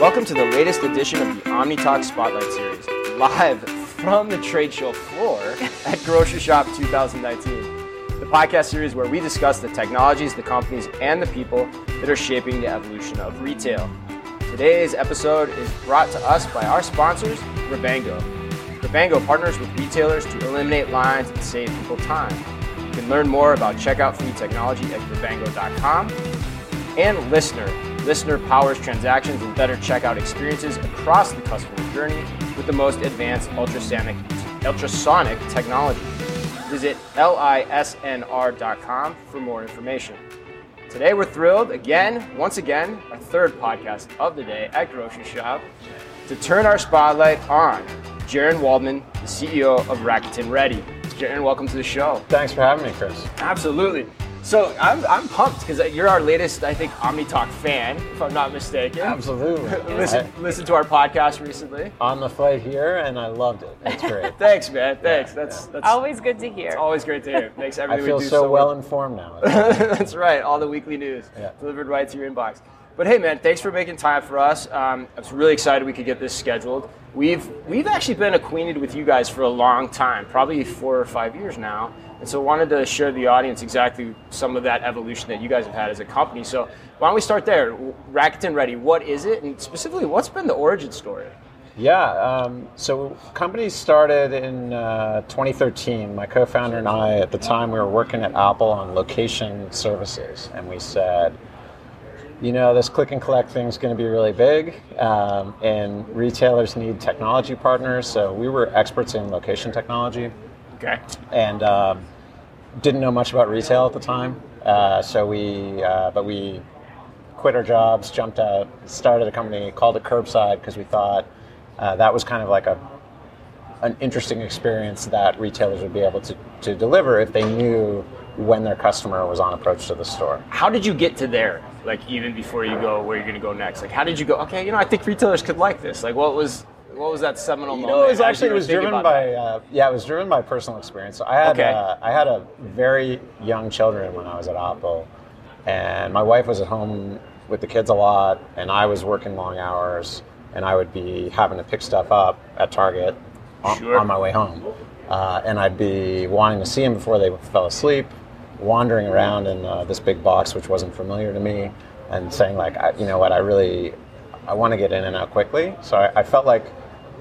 Welcome to the latest edition of the OmniTalk Spotlight Series, live from the trade show floor at Groceryshop 2019. The podcast series where we discuss the technologies, the companies, and the people that are shaping the evolution of retail. Today's episode is brought to us by our sponsors, Grabango. Grabango partners with retailers to eliminate lines and save people time. You can learn more about checkout free technology at grabango.com. And LISNR. LISNR powers transactions and better checkout experiences across the customer journey with the most advanced ultrasonic, ultrasonic technology. Visit lisnr.com for more information. Today we're thrilled again, once again, our third podcast of the day at Groceryshop to turn our spotlight on Jaron Waldman, the CEO of Rakuten Ready. Jaron, welcome to the show. Thanks for having me, Chris. Absolutely. So I'm, I'm pumped because you're our latest, I think, OmniTalk fan, if I'm not mistaken. Absolutely. listen, listen to our podcast recently. On the flight here, and I loved it. It's great. Thanks, man. Thanks. that's that's Always good to hear. always great to hear. Makes I feel we do so, well much- informed now. That's right. All the weekly news Yeah. delivered right to your inbox. But hey, man, thanks for making time for us. Um, I was really excited we could get this scheduled. We've we've actually been acquainted with you guys for a long time, probably four or five years now, and so wanted to share the audience exactly some of that evolution that you guys have had as a company. So why don't we start there? Rakuten Ready, what is it, and specifically, what's been the origin story? yeah. Um, so, company started in uh, 2013. My co-founder and I, at the time, we were working at Apple on location services, and we said, you know, this click and collect thing is going to be really big, um, and retailers need technology partners. So, we were experts in location technology. Okay. and um, didn't know much about retail at the time. Uh, so we, uh, but we quit our jobs, jumped out, started a company, called it Curbside because we thought uh, that was kind of like a an interesting experience that retailers would be able to, to deliver if they knew when their customer was on approach to the store. How did you get to there? Like even before you go where you're going to go next. Like how did you go? Okay, you know, I think retailers could like this. Like what was what was that seminal You moment? know, it was actually it was driven by uh, yeah, it was driven by personal experience. So I had Okay. uh, I had a very young children when I was at Apple, and my wife was at home with the kids a lot, and I was working long hours, and I would be having to pick stuff up at Target on, Sure. on my way home, uh, and I'd be wanting to see them before they fell asleep, wandering around in uh, this big box which wasn't familiar to me, and saying like, I, you know what, I really I want to get in and out quickly. So I, I felt like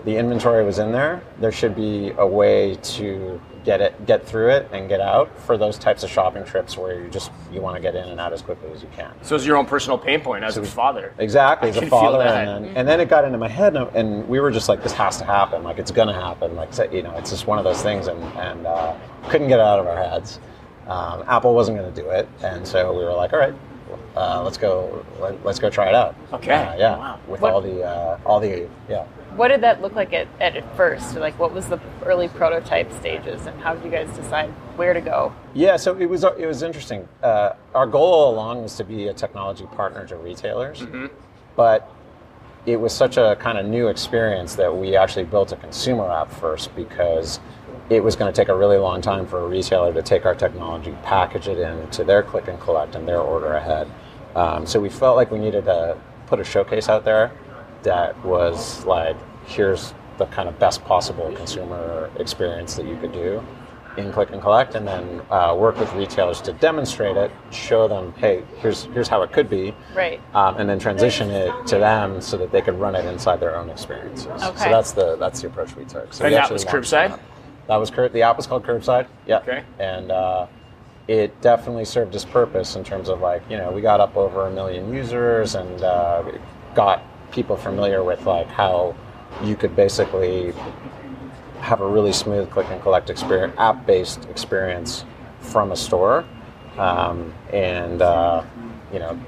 the inventory was in there. There should be a way to get it, get through it, and get out for those types of shopping trips where you just you want to get in and out as quickly as you can. So it's your own personal pain point as a father. Exactly, I as a father, and then, and then it got into my head, and, and we were just like, this has to happen. Like it's gonna happen. Like you know, it's just one of those things, and and uh, couldn't get it out of our heads. Um, Apple wasn't gonna do it, and so we were like, all right, uh, let's go, let, us go try it out. Okay. Uh, yeah, Wow. with What- all the uh, all the yeah. What did that look like at, at first? Like, what was the early prototype stages, and how did you guys decide where to go? Yeah, so it was it was interesting. Uh, our goal all along was to be a technology partner to retailers, but it was such a kind of new experience that we actually built a consumer app first because it was going to take a really long time for a retailer to take our technology, package it into their click and collect and their order ahead. Um, so we felt like we needed to put a showcase out there that was like, here's the kind of best possible consumer experience that you could do in click and collect, and then uh, work with retailers to demonstrate it, show them, hey, here's here's how it could be, Right. um, and then transition it to them so that they could run it inside their own experiences. So that's the that's the approach we took. So And we that was curbside? That. That was cur- the app was called Curbside. Yeah. Okay. And uh, it definitely served its purpose in terms of like you know we got up over a million users and uh, got people familiar with like how you could basically have a really smooth click and collect experience, app-based experience from a store, um, and uh, you know,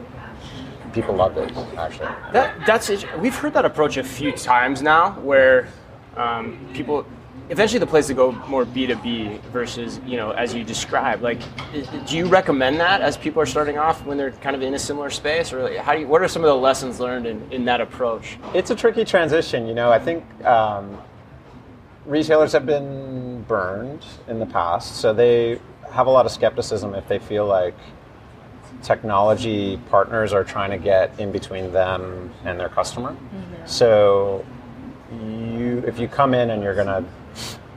people loved it actually. That, that's it. We've heard that approach a few times now, where um, people eventually the place to go more B two B versus you know as you described. Like, do you recommend that as people are starting off when they're kind of in a similar space, or like, how do you, what are some of the lessons learned in, in that approach? It's a tricky transition, you know. I think um, retailers have been burned in the past, so they have a lot of skepticism if they feel like technology partners are trying to get in between them and their customer. So you if you come in and you're going to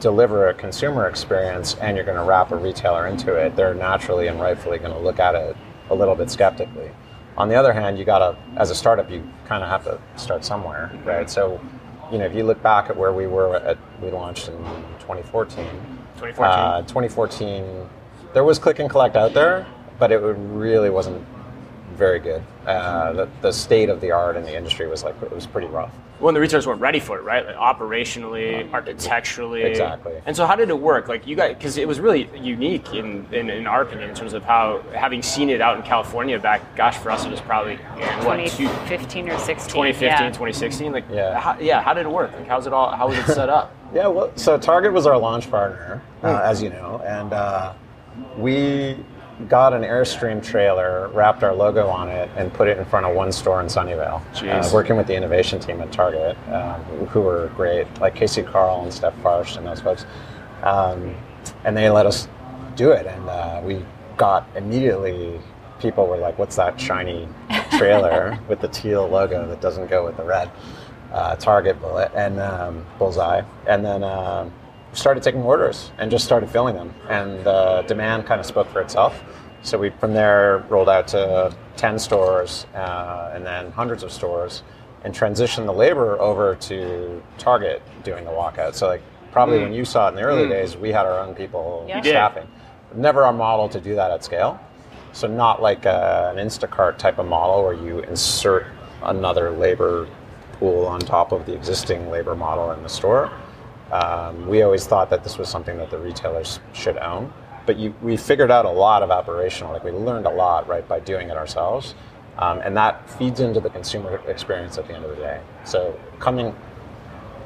deliver a consumer experience and you're going to wrap a retailer into it, they're naturally and rightfully going to look at it a little bit skeptically. On the other hand, you got to, as a startup, you kind of have to start somewhere, right? So, you know, if you look back at where we were at, we launched in 2014. 2014. Uh, 2014, there was click and collect out there, but it really wasn't very good. Uh, the, the state of the art in the industry was like it was pretty rough. Well, and the retailers weren't ready for it, right? Like operationally, architecturally. Exactly. And so, how did it work? Like you guys, because it was really unique in, in in our opinion in terms of how having seen it out in California back. Gosh, for us it was probably what two, 2015 or 16. 2015, yeah. 2016. Like Yeah. how, yeah. How did it work? Like how's it all? How was it set up? Yeah, well, so Target was our launch partner, uh, Hmm. as you know, and uh, we got an Airstream trailer, wrapped our logo on it, and put it in front of one store in Sunnyvale. Uh, working with the innovation team at Target, um, who were great, like Casey Carl and Steph Farsh and those folks. Um, and they let us do it, and uh, we got immediately. People were like, "What's that shiny trailer with the teal logo that doesn't go with the red?" uh, target bullet and um, bullseye, and then um, started taking orders and just started filling them. And the demand kind of spoke for itself. So we from there rolled out to ten stores uh, and then hundreds of stores, and transitioned the labor over to Target doing the walkout. So like probably when you saw it in the early days, we had our own people Yeah. You did. staffing. Never our model to do that at scale. So not like uh, an Instacart type of model where you insert another labor pool on top of the existing labor model in the store. Um, we always thought that this was something that the retailers should own. But you, we figured out a lot of operational, like we learned a lot, right, by doing it ourselves. Um, and that feeds into the consumer experience at the end of the day. So coming,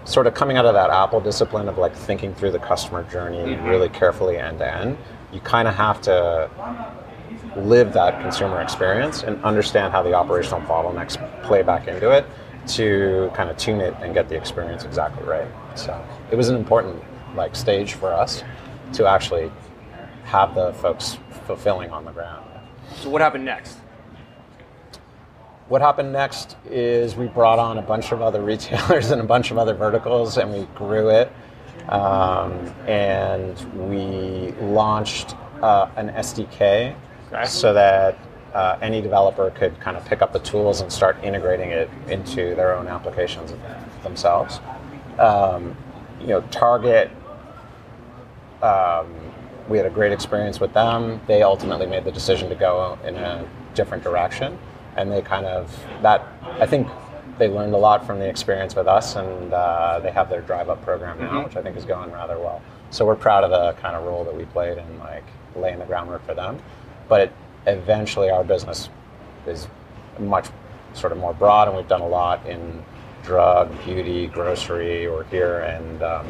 sort of coming out of that Apple discipline of like thinking through the customer journey really carefully end to end, you kind of have to live that consumer experience and understand how the operational bottlenecks play back into it to kind of tune it and get the experience exactly right. So it was an important like stage for us to actually have the folks fulfilling on the ground. So what happened next? What happened next is we brought on a bunch of other retailers and a bunch of other verticals, and we grew it. Um, and we launched uh, an SDK Okay. so that uh, any developer could kind of pick up the tools and start integrating it into their own applications themselves. Um, you know, Target um, we had a great experience with them. They ultimately made the decision to go in a different direction, and they kind of that. I think they learned a lot from the experience with us, and uh, they have their drive up program now, which I think is going rather well. So we're proud of the kind of role that we played in like laying the groundwork for them. But it, eventually, our business is much sort of more broad, and we've done a lot in drug, beauty, grocery, or here, and um,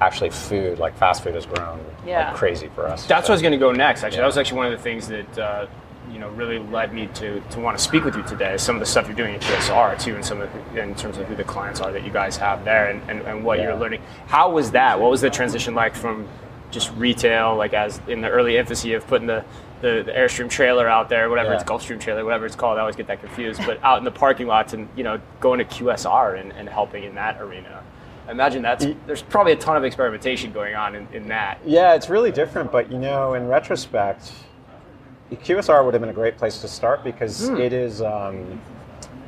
actually food, like fast food has grown Yeah. like crazy for us. That's So- what I was going to go next. Actually, Yeah. that was actually one of the things that uh, you know really led me to to want to speak with you today. Some of the stuff you're doing at QSR too, and some of the, in terms of who the clients are that you guys have there, and, and, and what Yeah. you're learning. How was that? What was the transition like from just retail, like as in the early infancy of putting the the, the Airstream trailer out there, whatever Yeah. it's Gulfstream trailer, whatever it's called. I always get that confused. But out in the parking lots and you know going to QSR and, and helping in that arena. I imagine that's there's probably a ton of experimentation going on in, in that. Yeah, it's really different, but you know, in retrospect, QSR would have been a great place to start because it is um,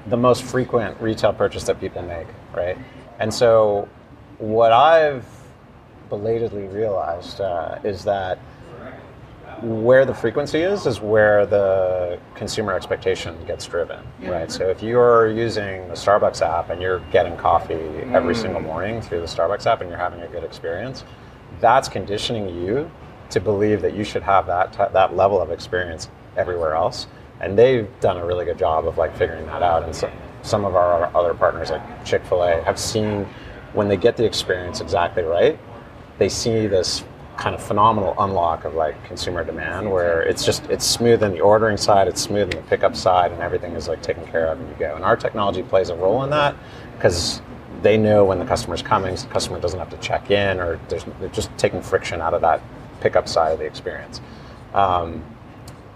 the most frequent retail purchase that people make, right? And so, what I've belatedly realized uh, is that where the frequency is is where the consumer expectation gets driven, right? So if you're using the Starbucks app and you're getting coffee every mm. single morning through the Starbucks app and you're having a good experience, that's conditioning you to believe that you should have that t- that level of experience everywhere else. And they've done a really good job of like figuring that out. And so, some of our other partners, like Chick Fil A, have seen when they get the experience exactly right, they see this kind of phenomenal unlock of like consumer demand where it's just it's smooth in the ordering side it's smooth in the pickup side and everything is like taken care of and you go. And our technology plays a role in that because they know when the customer's coming so the customer doesn't have to check in or there's, they're just taking friction out of that pickup side of the experience. Um,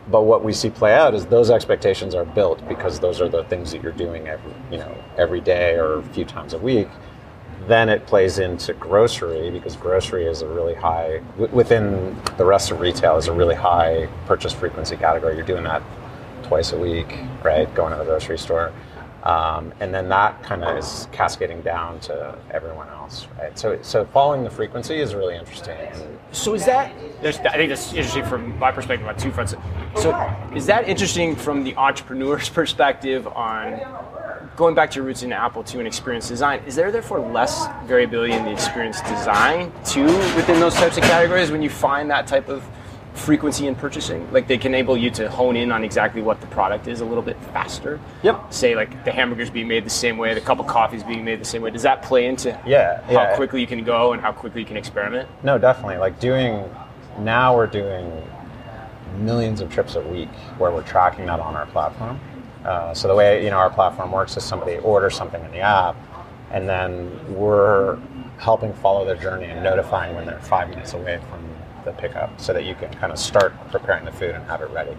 but what we see play out is those expectations are built because those are the things that you're doing every you know every day or a few times a week then it plays into grocery because grocery is a really high within the rest of retail is a really high purchase frequency category you're doing that twice a week right going to the grocery store um, and then that kind of is cascading down to everyone else, right? So, so following the frequency is really interesting. So is that? I think that's interesting from my perspective on two fronts. So is that interesting from the entrepreneur's perspective on going back to your roots in Apple II and experience design? Is there therefore less variability in the experience design too within those types of categories when you find that type of frequency in purchasing? Like they can enable you to hone in on exactly what the product is a little bit faster. Yep. Say like the hamburgers being made the same way, the cup of coffee is being made the same way. Does that play into yeah, how yeah. quickly you can go and how quickly you can experiment? No, definitely. Like doing now we're doing millions of trips a week where we're tracking that on our platform. Uh, so the way you know our platform works is somebody orders something in the app, and then we're helping follow their journey and notifying when they're five minutes away from the pickup so that you can kind of start preparing the food and have it ready.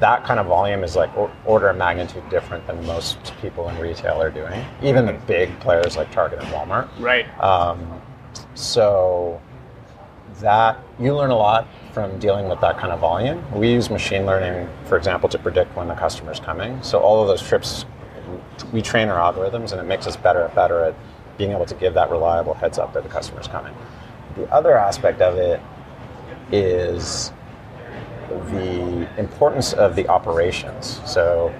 That kind of volume is like order of magnitude different than most people in retail are doing, even the big players like Target and Walmart. Right. Um, so that you learn a lot from dealing with that kind of volume. We use machine learning, for example, to predict when the customer is coming. So all of those trips, we train our algorithms, and it makes us better and better at being able to give that reliable heads up that the customer is coming. The other aspect of it is the importance of the operations. So,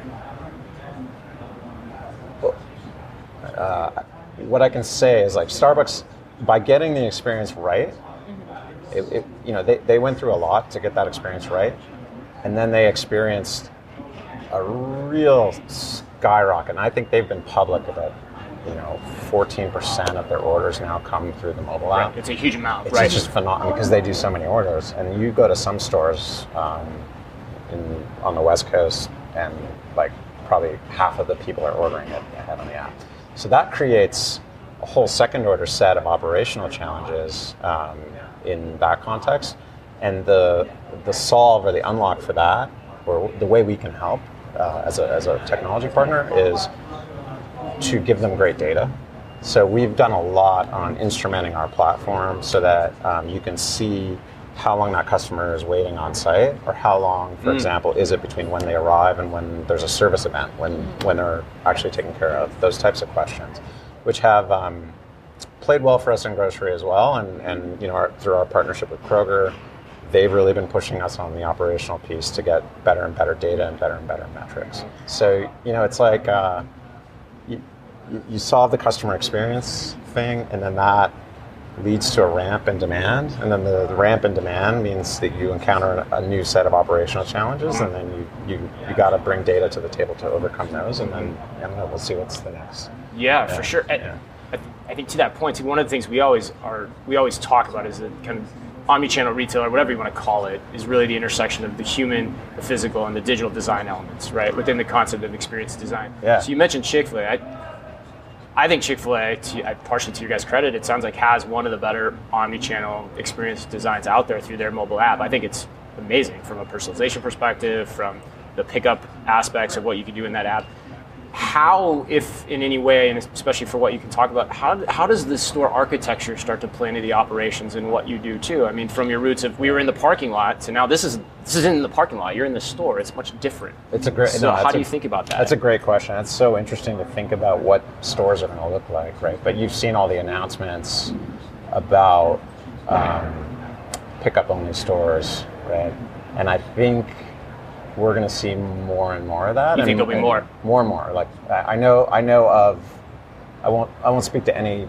uh, what I can say is like Starbucks, by getting the experience right. It, it, you know, they, they went through a lot to get that experience right, and then they experienced a real skyrocket. And I think they've been public about you know, 14% of their orders now come through the mobile app. Right. It's a huge amount, it's right? It's just phenomenal because they do so many orders. And you go to some stores um, in, on the West Coast, and like probably half of the people are ordering it ahead on the app. So that creates a whole second order set of operational challenges um, in that context. And the, the solve or the unlock for that, or the way we can help uh, as, a, as a technology partner, is to give them great data. So we've done a lot on instrumenting our platform so that um, you can see how long that customer is waiting on site, or how long, for mm. example, is it between when they arrive and when there's a service event, when when they're actually taken care of. Those types of questions, which have um, played well for us in grocery as well, and and you know our, through our partnership with Kroger, they've really been pushing us on the operational piece to get better and better data and better and better metrics. So you know it's like. Uh, you, you solve the customer experience thing, and then that leads to a ramp in demand, and then the, the ramp in demand means that you encounter a, new set of operational challenges, and then you you, you got to bring data to the table to overcome those, and then and we'll see what's the next. Yeah, yeah. for sure. Yeah. I, think to that point, one of the things we always are we always talk about is that kind of omni-channel retail or whatever you want to call it is really the intersection of the human, the physical, and the digital design elements, right? Within the concept of experience design. Yeah. So you mentioned Chick-fil-A. I, I think Chick Fil A, partially to your guys' credit, it sounds like has one of the better omni-channel experience designs out there through their mobile app. I think it's amazing from a personalization perspective, from the pickup aspects of what you can do in that app how, if in any way, and especially for what you can talk about, how, how does the store architecture start to play into the operations and what you do too? I mean, from your roots of we were in the parking lot to now this is this is in the parking lot. You're in the store. It's much different. It's a great. So no, how do a, you think about that? That's a great question. It's so interesting to think about what stores are going to look like, right? But you've seen all the announcements about um, pickup only stores, right? And I think we're going to see more and more of that. You and, think there'll be more? More and more. Like I know, I know of. I won't. I won't speak to any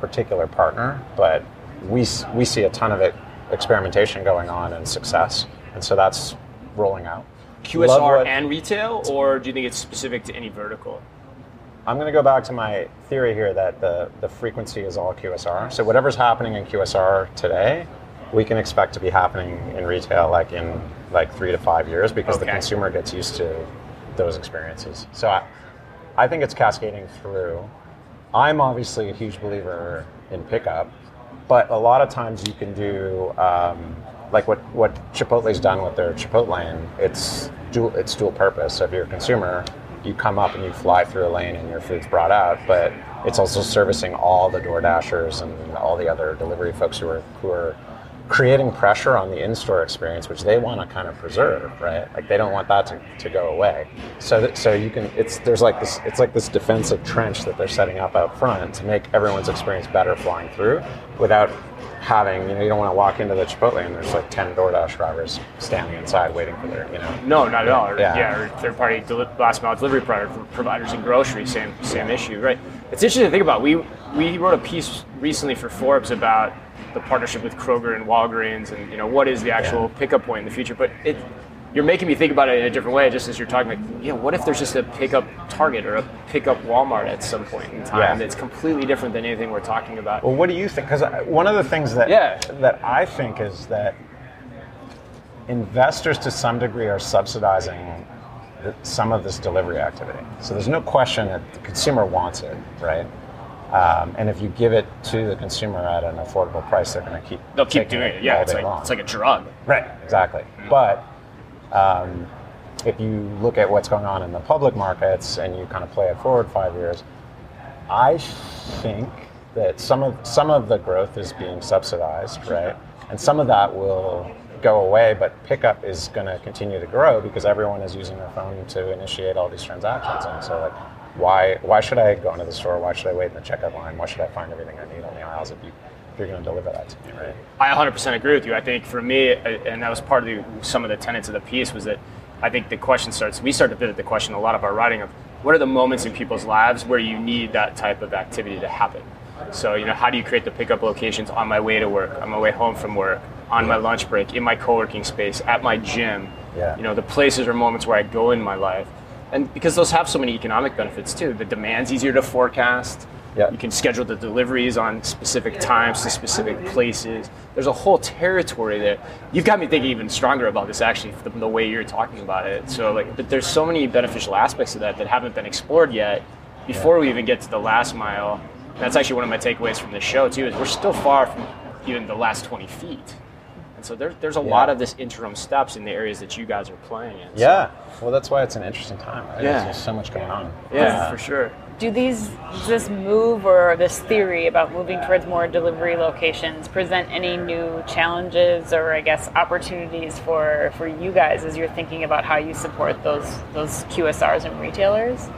particular partner, but we we see a ton of it, experimentation going on and success, and so that's rolling out. QSR and retail, or do you think it's specific to any vertical? I'm going to go back to my theory here that the, the frequency is all QSR. So whatever's happening in QSR today, we can expect to be happening in retail like in like three to five years because okay. the consumer gets used to those experiences. So I, I think it's cascading through. I'm obviously a huge believer in pickup, but a lot of times you can do um, like what what Chipotle's done with their Chipotle lane, it's dual it's dual purpose. So if you're a consumer, you come up and you fly through a lane and your food's brought out, but it's also servicing all the Door Dashers and all the other delivery folks who are who are creating pressure on the in-store experience, which they want to kind of preserve, right? Like they don't want that to, to go away. So that, so you can it's there's like this it's like this defensive trench that they're setting up out front to make everyone's experience better flying through without having you know you don't want to walk into the Chipotle and there's like ten DoorDash drivers standing inside waiting for their you know. No, not at all. Or, Yeah. yeah. or third party deli- last mile delivery provider- providers in grocery, same same issue, right? It's interesting to think about. We we wrote a piece recently for Forbes about the partnership with Kroger and Walgreens, and you know what is the actual pickup point in the future. But it you're making me think about it in a different way, just as you're talking. Like, know, what if there's just a pickup Target or a pickup Walmart at some point in time Yeah. that's completely different than anything we're talking about? Well, what do you think? Because one of the things that Yeah. that I think is that investors, to some degree, are subsidizing some of this delivery activity. So there's no question that the consumer wants it, right? Um, and if you give it to the consumer at an affordable price, they're going to keep They'll keep doing it. Yeah, it's like long. it's like a drug. Right, exactly. But um, if you look at what's going on in the public markets and you kind of play it forward five years, I think that some of some of the growth is being subsidized, right? And some of that will go away, but pickup is going to continue to grow because everyone is using their phone to initiate all these transactions. And so, like, why why should I go into the store? Why should I wait in the checkout line? Why should I find everything I need on the aisles if you if you're going to deliver that to me, right? I 100% agree with you. I think for me, and that was part of the, some of the tenets of the piece, was that I think the question starts. We start to pivot the question a lot of our writing of what are the moments in people's lives where you need that type of activity to happen. So you know, how do you create the pickup locations on my way to work, on my way home from work, on my lunch break, in my co-working space, at my gym? Yeah. You know, the places or moments where I go in my life, and because those have so many economic benefits too. The demand's easier to forecast. Yeah. You can schedule the deliveries on specific times to specific places. There's a whole territory there. You've got me thinking even stronger about this actually, the, the way you're talking about it. So like, but there's so many beneficial aspects of that that haven't been explored yet. Before we even get to the last mile, that's actually one of my takeaways from this show too. Is we're still far from even the last 20 feet. And so there, there's a lot of this interim steps in the areas that you guys are playing in. So- Yeah. Well, that's why it's an interesting time, right? Yeah. There's so much going on. yeah, Uh, for sure. Do these this move or this theory about moving towards more delivery locations present any new challenges or I guess opportunities for for you guys as you're thinking about how you support those those QSRs and retailers?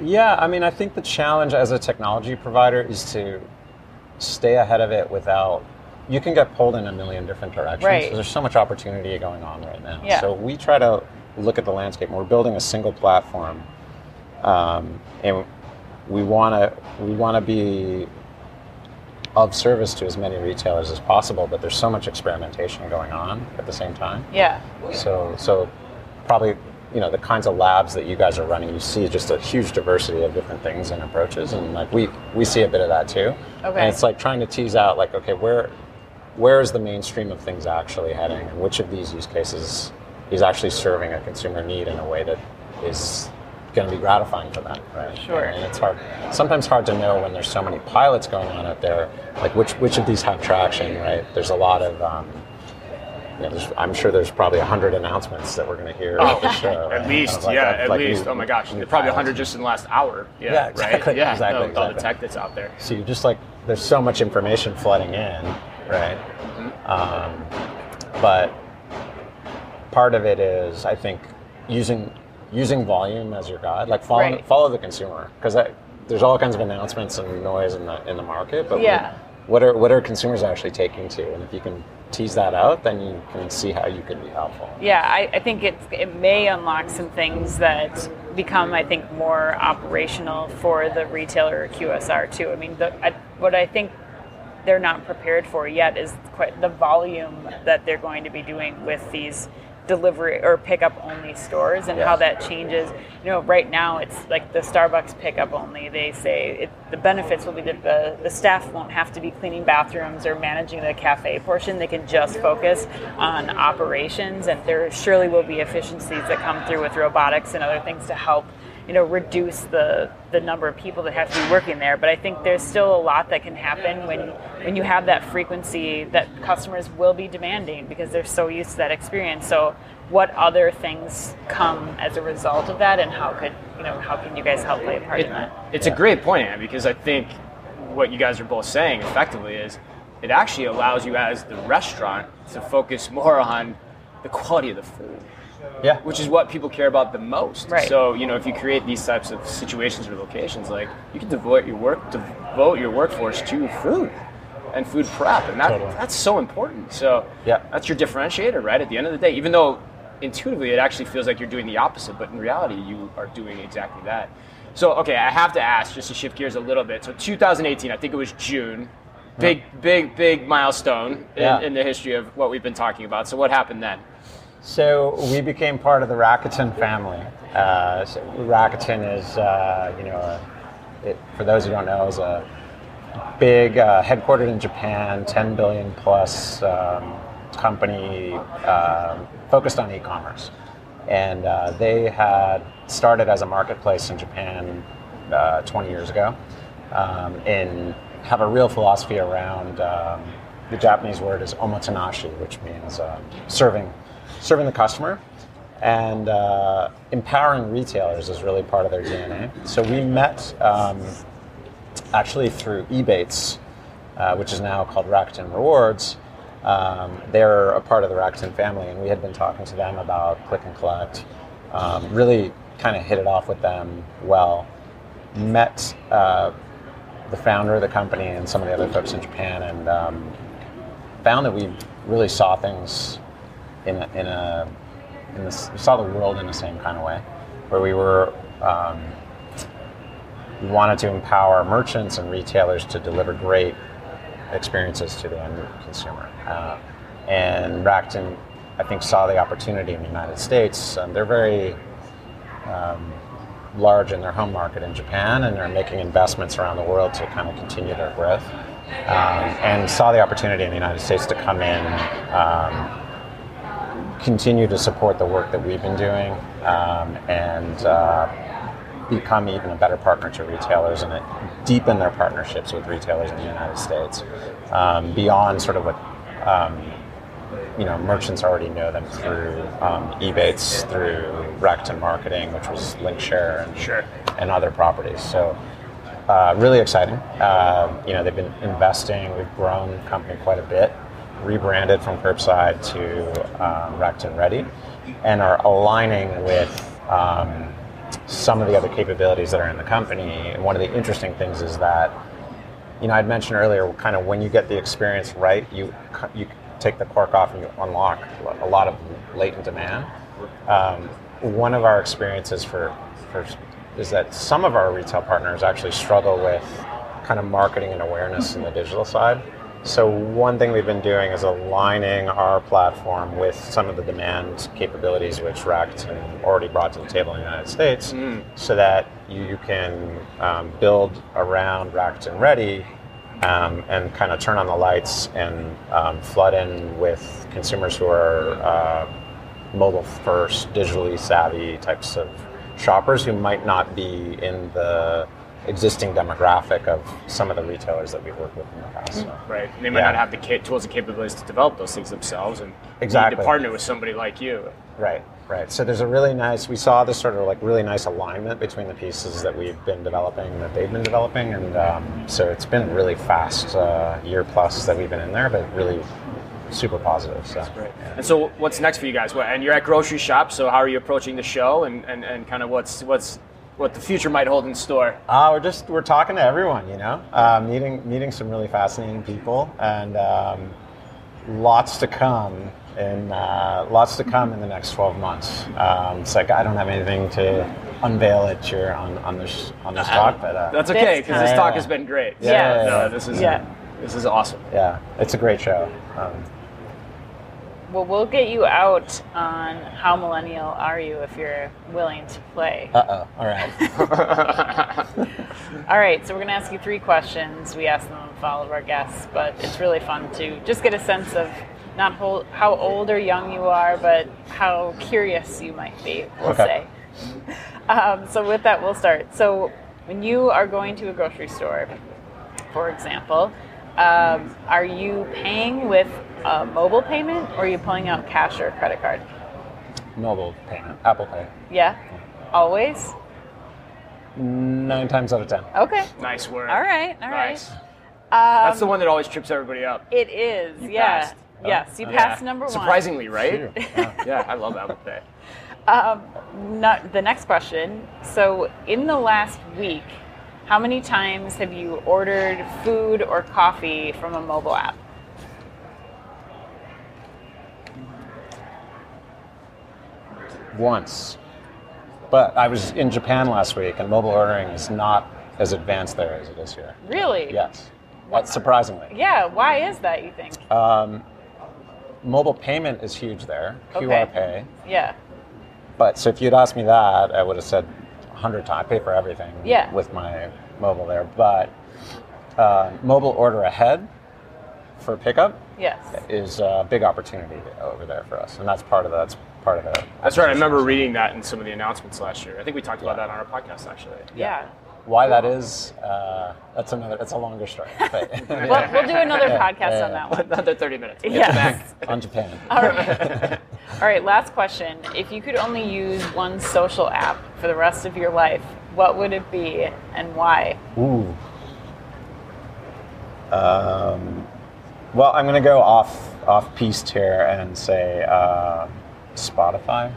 Yeah, I mean, I think the challenge as a technology provider is to stay ahead of it without. You can get pulled in a million different directions. Right. There's so much opportunity going on right now. Yeah. So we try to look at the landscape. We're building a single platform, um, and we want to we want to be of service to as many retailers as possible. But there's so much experimentation going on at the same time. Yeah. So, so probably you know the kinds of labs that you guys are running, you see just a huge diversity of different things and approaches, and like we we see a bit of that too. Okay. And it's like trying to tease out like okay where where is the mainstream of things actually heading, and which of these use cases is actually serving a consumer need in a way that is going to be gratifying for them, right? Sure. And it's hard, sometimes hard to know when there's so many pilots going on out there, like which which of these have traction, right? There's a lot of um, you know, I'm sure there's probably a hundred announcements that we're going to hear Oh, at the show. at right? least, like- yeah, at like least. new- oh my gosh, probably. 100 just in the last hour. Yeah, Yeah, exactly, right? Yeah, exactly, no, all the tech that's out there. So you're just like there's so much information flooding in, right? Mm-hmm. Um, but part of it is, I think, using using volume as your guide, like follow Right. follow the consumer, because there's all kinds of announcements and noise in the in the market. But Yeah. what are what are consumers actually taking to? And if you can tease that out, then you can see how you can be helpful. Yeah, I, I think it, it may unlock some things that become, I think, more operational for the retailer or QSR too. I mean, the, I, what I think they're not prepared for yet is quite the volume that they're going to be doing with these delivery or pickup only stores and how that changes. You know, right now it's like the Starbucks pickup only. They say it, the benefits will be that the, the staff won't have to be cleaning bathrooms or managing the cafe portion. They can just focus on operations, and there surely will be efficiencies that come through with robotics and other things to help you know reduce the the number of people that have to be working there. But I think there's still a lot that can happen when when you have that frequency that customers will be demanding because they're so used to that experience. So what other things come as a result of that, and how could you know how can you guys help play a part It- in that? it's a great point, because I think what you guys are both saying effectively is it actually allows you as the restaurant to focus more on the quality of the food. Yeah. which is what people care about the most. Right. So you know, if you create these types of situations or locations, like you can devote your work devote your workforce to food and food prep, and that Totally. that's so important. So Yeah. that's your differentiator, right? At the end of the day, even though intuitively it actually feels like you're doing the opposite, but in reality you are doing exactly that. So okay, I have to ask just to shift gears a little bit. So 2018, I think it was June. Big, big, big milestone in, Yeah. in the history of what we've been talking about. So what happened then? So we became part of the Rakuten family. Uh, so Rakuten is, uh, you know, a, it, for those who don't know, is a big, uh, headquartered in Japan, 10 billion plus um, company um focused on e-commerce. And uh, they had started as a marketplace in Japan uh, 20 years ago, um, and have a real philosophy around um, the Japanese word is omotenashi, which means um, serving serving the customer and uh, empowering retailers is really part of their DNA. So we met um, actually through Ebates, uh, which is now called Rakuten Rewards. Um, they're a part of the Rakuten family, and we had been talking to them about click and collect. Um, really kind of hit it off with them well. Met uh, the founder of the company and some of the other folks in Japan, and um, found that we really saw things in a, in a in this, we saw the world in the same kind of way, where we were um, we wanted to empower merchants and retailers to deliver great experiences to the end consumer. Uh, and Rakuten, I think, saw the opportunity in the United States. They're very um, large in their home market in Japan, and they're making investments around the world to kind of continue their growth. Um, and saw the opportunity in the United States to come in, um, continue to support the work that we've been doing, um, and uh, become even a better partner to retailers and it deepen their partnerships with retailers in the United States um, beyond sort of what um, you know merchants already know them through um, Ebates, through Rakuten Marketing, which was Linkshare, and, Sure. and other properties. So. Uh, really exciting. Uh, you know, they've been investing. We've grown the company quite a bit. Rebranded from Curbside to um, Rakuten Ready, and are aligning with um, some of the other capabilities that are in the company. And one of the interesting things is that, you know, I'd mentioned earlier, kind of when you get the experience right, you you take the cork off and you unlock a lot of latent demand. Um, one of our experiences for, for is that some of our retail partners actually struggle with kind of marketing and awareness in the digital side. So one thing we've been doing is aligning our platform with some of the demand capabilities which Rakuten already brought to the table in the United States, so that you can um, build around Rakuten Ready um, and kind of turn on the lights and um, flood in with consumers who are uh, mobile first, digitally savvy types of shoppers who might not be in the existing demographic of some of the retailers that we've worked with in the past. So. Right. And they might Yeah. not have the ca- tools and capabilities to develop those things themselves, and need Exactly. to partner with somebody like you. Right, right. So there's a really nice, we saw this sort of like really nice alignment between the pieces that we've been developing, that they've been developing. And um, so it's been a really fast uh, year plus that we've been in there, but really super positive. So. Right. And so, what's next for you guys? And you're at Groceryshop. So, how are you approaching the show, and, and, and kind of what's what's what the future might hold in store? Uh, we're just we're talking to everyone, you know, uh, meeting meeting some really fascinating people, and um, lots to come, and uh, lots to come in the next twelve months. Um, it's like I don't have anything to unveil it here on, on this on this talk, but uh, That's okay because this talk has been great. Yeah. No, this is Yeah. this is awesome. yeah, it's a great show. Um, Well, we'll get you out on how millennial are you if you're willing to play. uh oh, all right. All right, so we're going to ask you three questions. We ask them of all of our guests, but it's really fun to just get a sense of not whole, how old or young you are, but how curious you might be, we'll Okay. say. Um, so with that, we'll start. So when you are going to a grocery store, for example, um, are you paying with a mobile payment or are you pulling out cash or a credit card? Mobile payment, Apple Pay. Yeah, always. Nine times out of ten. Okay. Nice work. All right. All right. Nice. Um, That's the one that always trips everybody up. It is. yeah. passed. Yes, you Oh, passed Yeah. number one. Surprisingly, right? Phew. Yeah. yeah, I love Apple Pay. Um, not, the next question. So, in the last week, how many times have you ordered food or coffee from a mobile app? Once. But I was in Japan last week, and mobile ordering is not as advanced there as it is here. Really? Yes. What, surprisingly. Yeah. Why is that? You think? Um, mobile payment is huge there, Okay. QR pay. Yeah. But so if you'd asked me that, I would have said 100 times. I pay for everything Yeah. with my mobile there. But uh, mobile order ahead for pickup Yes. is a big opportunity over there for us, and that's part of the, that's part of the. That's right. I remember reading that in some of the announcements last year. I think we talked about that on our podcast, actually. Yeah. Why that is, uh, that's another. That's a longer story. But Well, we'll do another Yeah, podcast yeah, on that one. Another 30 minutes. We'll Yes. back. on Japan. All right. All right. Last question. If you could only use one social app for the rest of your life, what would it be and why? Ooh. Um, well, I'm going to go off off piste here and say uh, Spotify.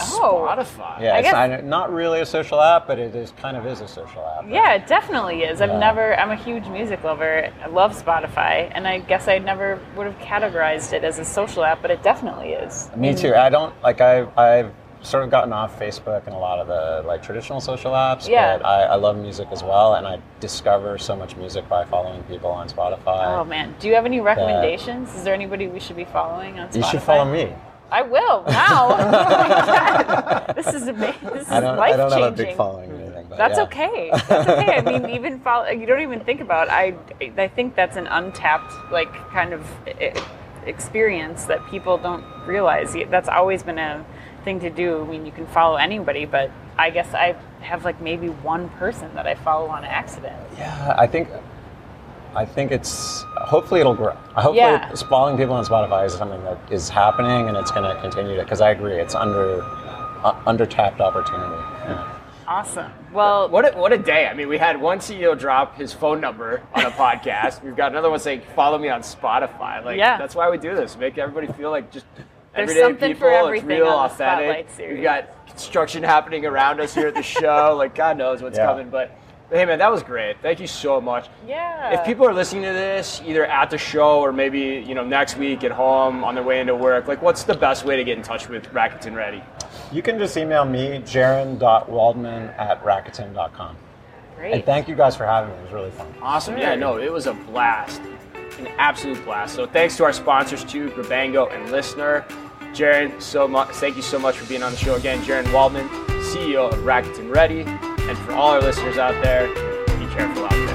Oh. Spotify. Yeah, I it's guess- I not really a social app, but it is kind of is a social app. Yeah, it definitely is. I've Yeah. never, I'm a huge music lover. I love Spotify, and I guess I never would have categorized it as a social app, but it definitely is. Me too. I don't like. I I've sort of gotten off Facebook and a lot of the like traditional social apps. Yeah. But I, I love music as well, and I discover so much music by following people on Spotify. Oh man, do you have any recommendations? Is there anybody we should be following on Spotify? you should follow me. I will oh God. This is amazing. This is I don't. life I don't changing. have a big following or anything. But That's yeah. okay. That's okay. I mean, even follow. You don't even think about. I I think that's an untapped like kind of experience that people don't realize. That's always been a thing to do. I mean, you can follow anybody, but I guess I have like maybe one person that I follow on accident. Yeah, I think. I think it's hopefully it'll grow. Hopefully, Yeah. following people on Spotify is something that is happening, and it's going to continue to. Because I agree, it's under uh, under tapped opportunity. Yeah. Awesome. Well, What a, what a day. I mean, we had one CEO drop his phone number on a podcast. We've got another one saying, follow me on Spotify. Like, Yeah. that's why we do this. Make everybody feel like just There's everyday something people. for everything it's real, on the authentic. We've got construction happening around us here at the show. like, God knows what's Yeah. coming. But, but hey, man, that was great. Thank you so much. yeah. If people are listening to this either at the show or maybe you know next week at home on their way into work, like what's the best way to get in touch with Rakuten Ready? You can just email me, jaron.waldman at Rakuten.com. Great. And thank you guys for having me. It was really fun. Awesome. Yeah, no, it was a blast. An absolute blast. So thanks to our sponsors too, Grabango and LISNR. Jaron, so much thank you so much for being on the show again. Jaron Waldman, CEO of Rakuten Ready. And for all our listeners out there, be careful out there.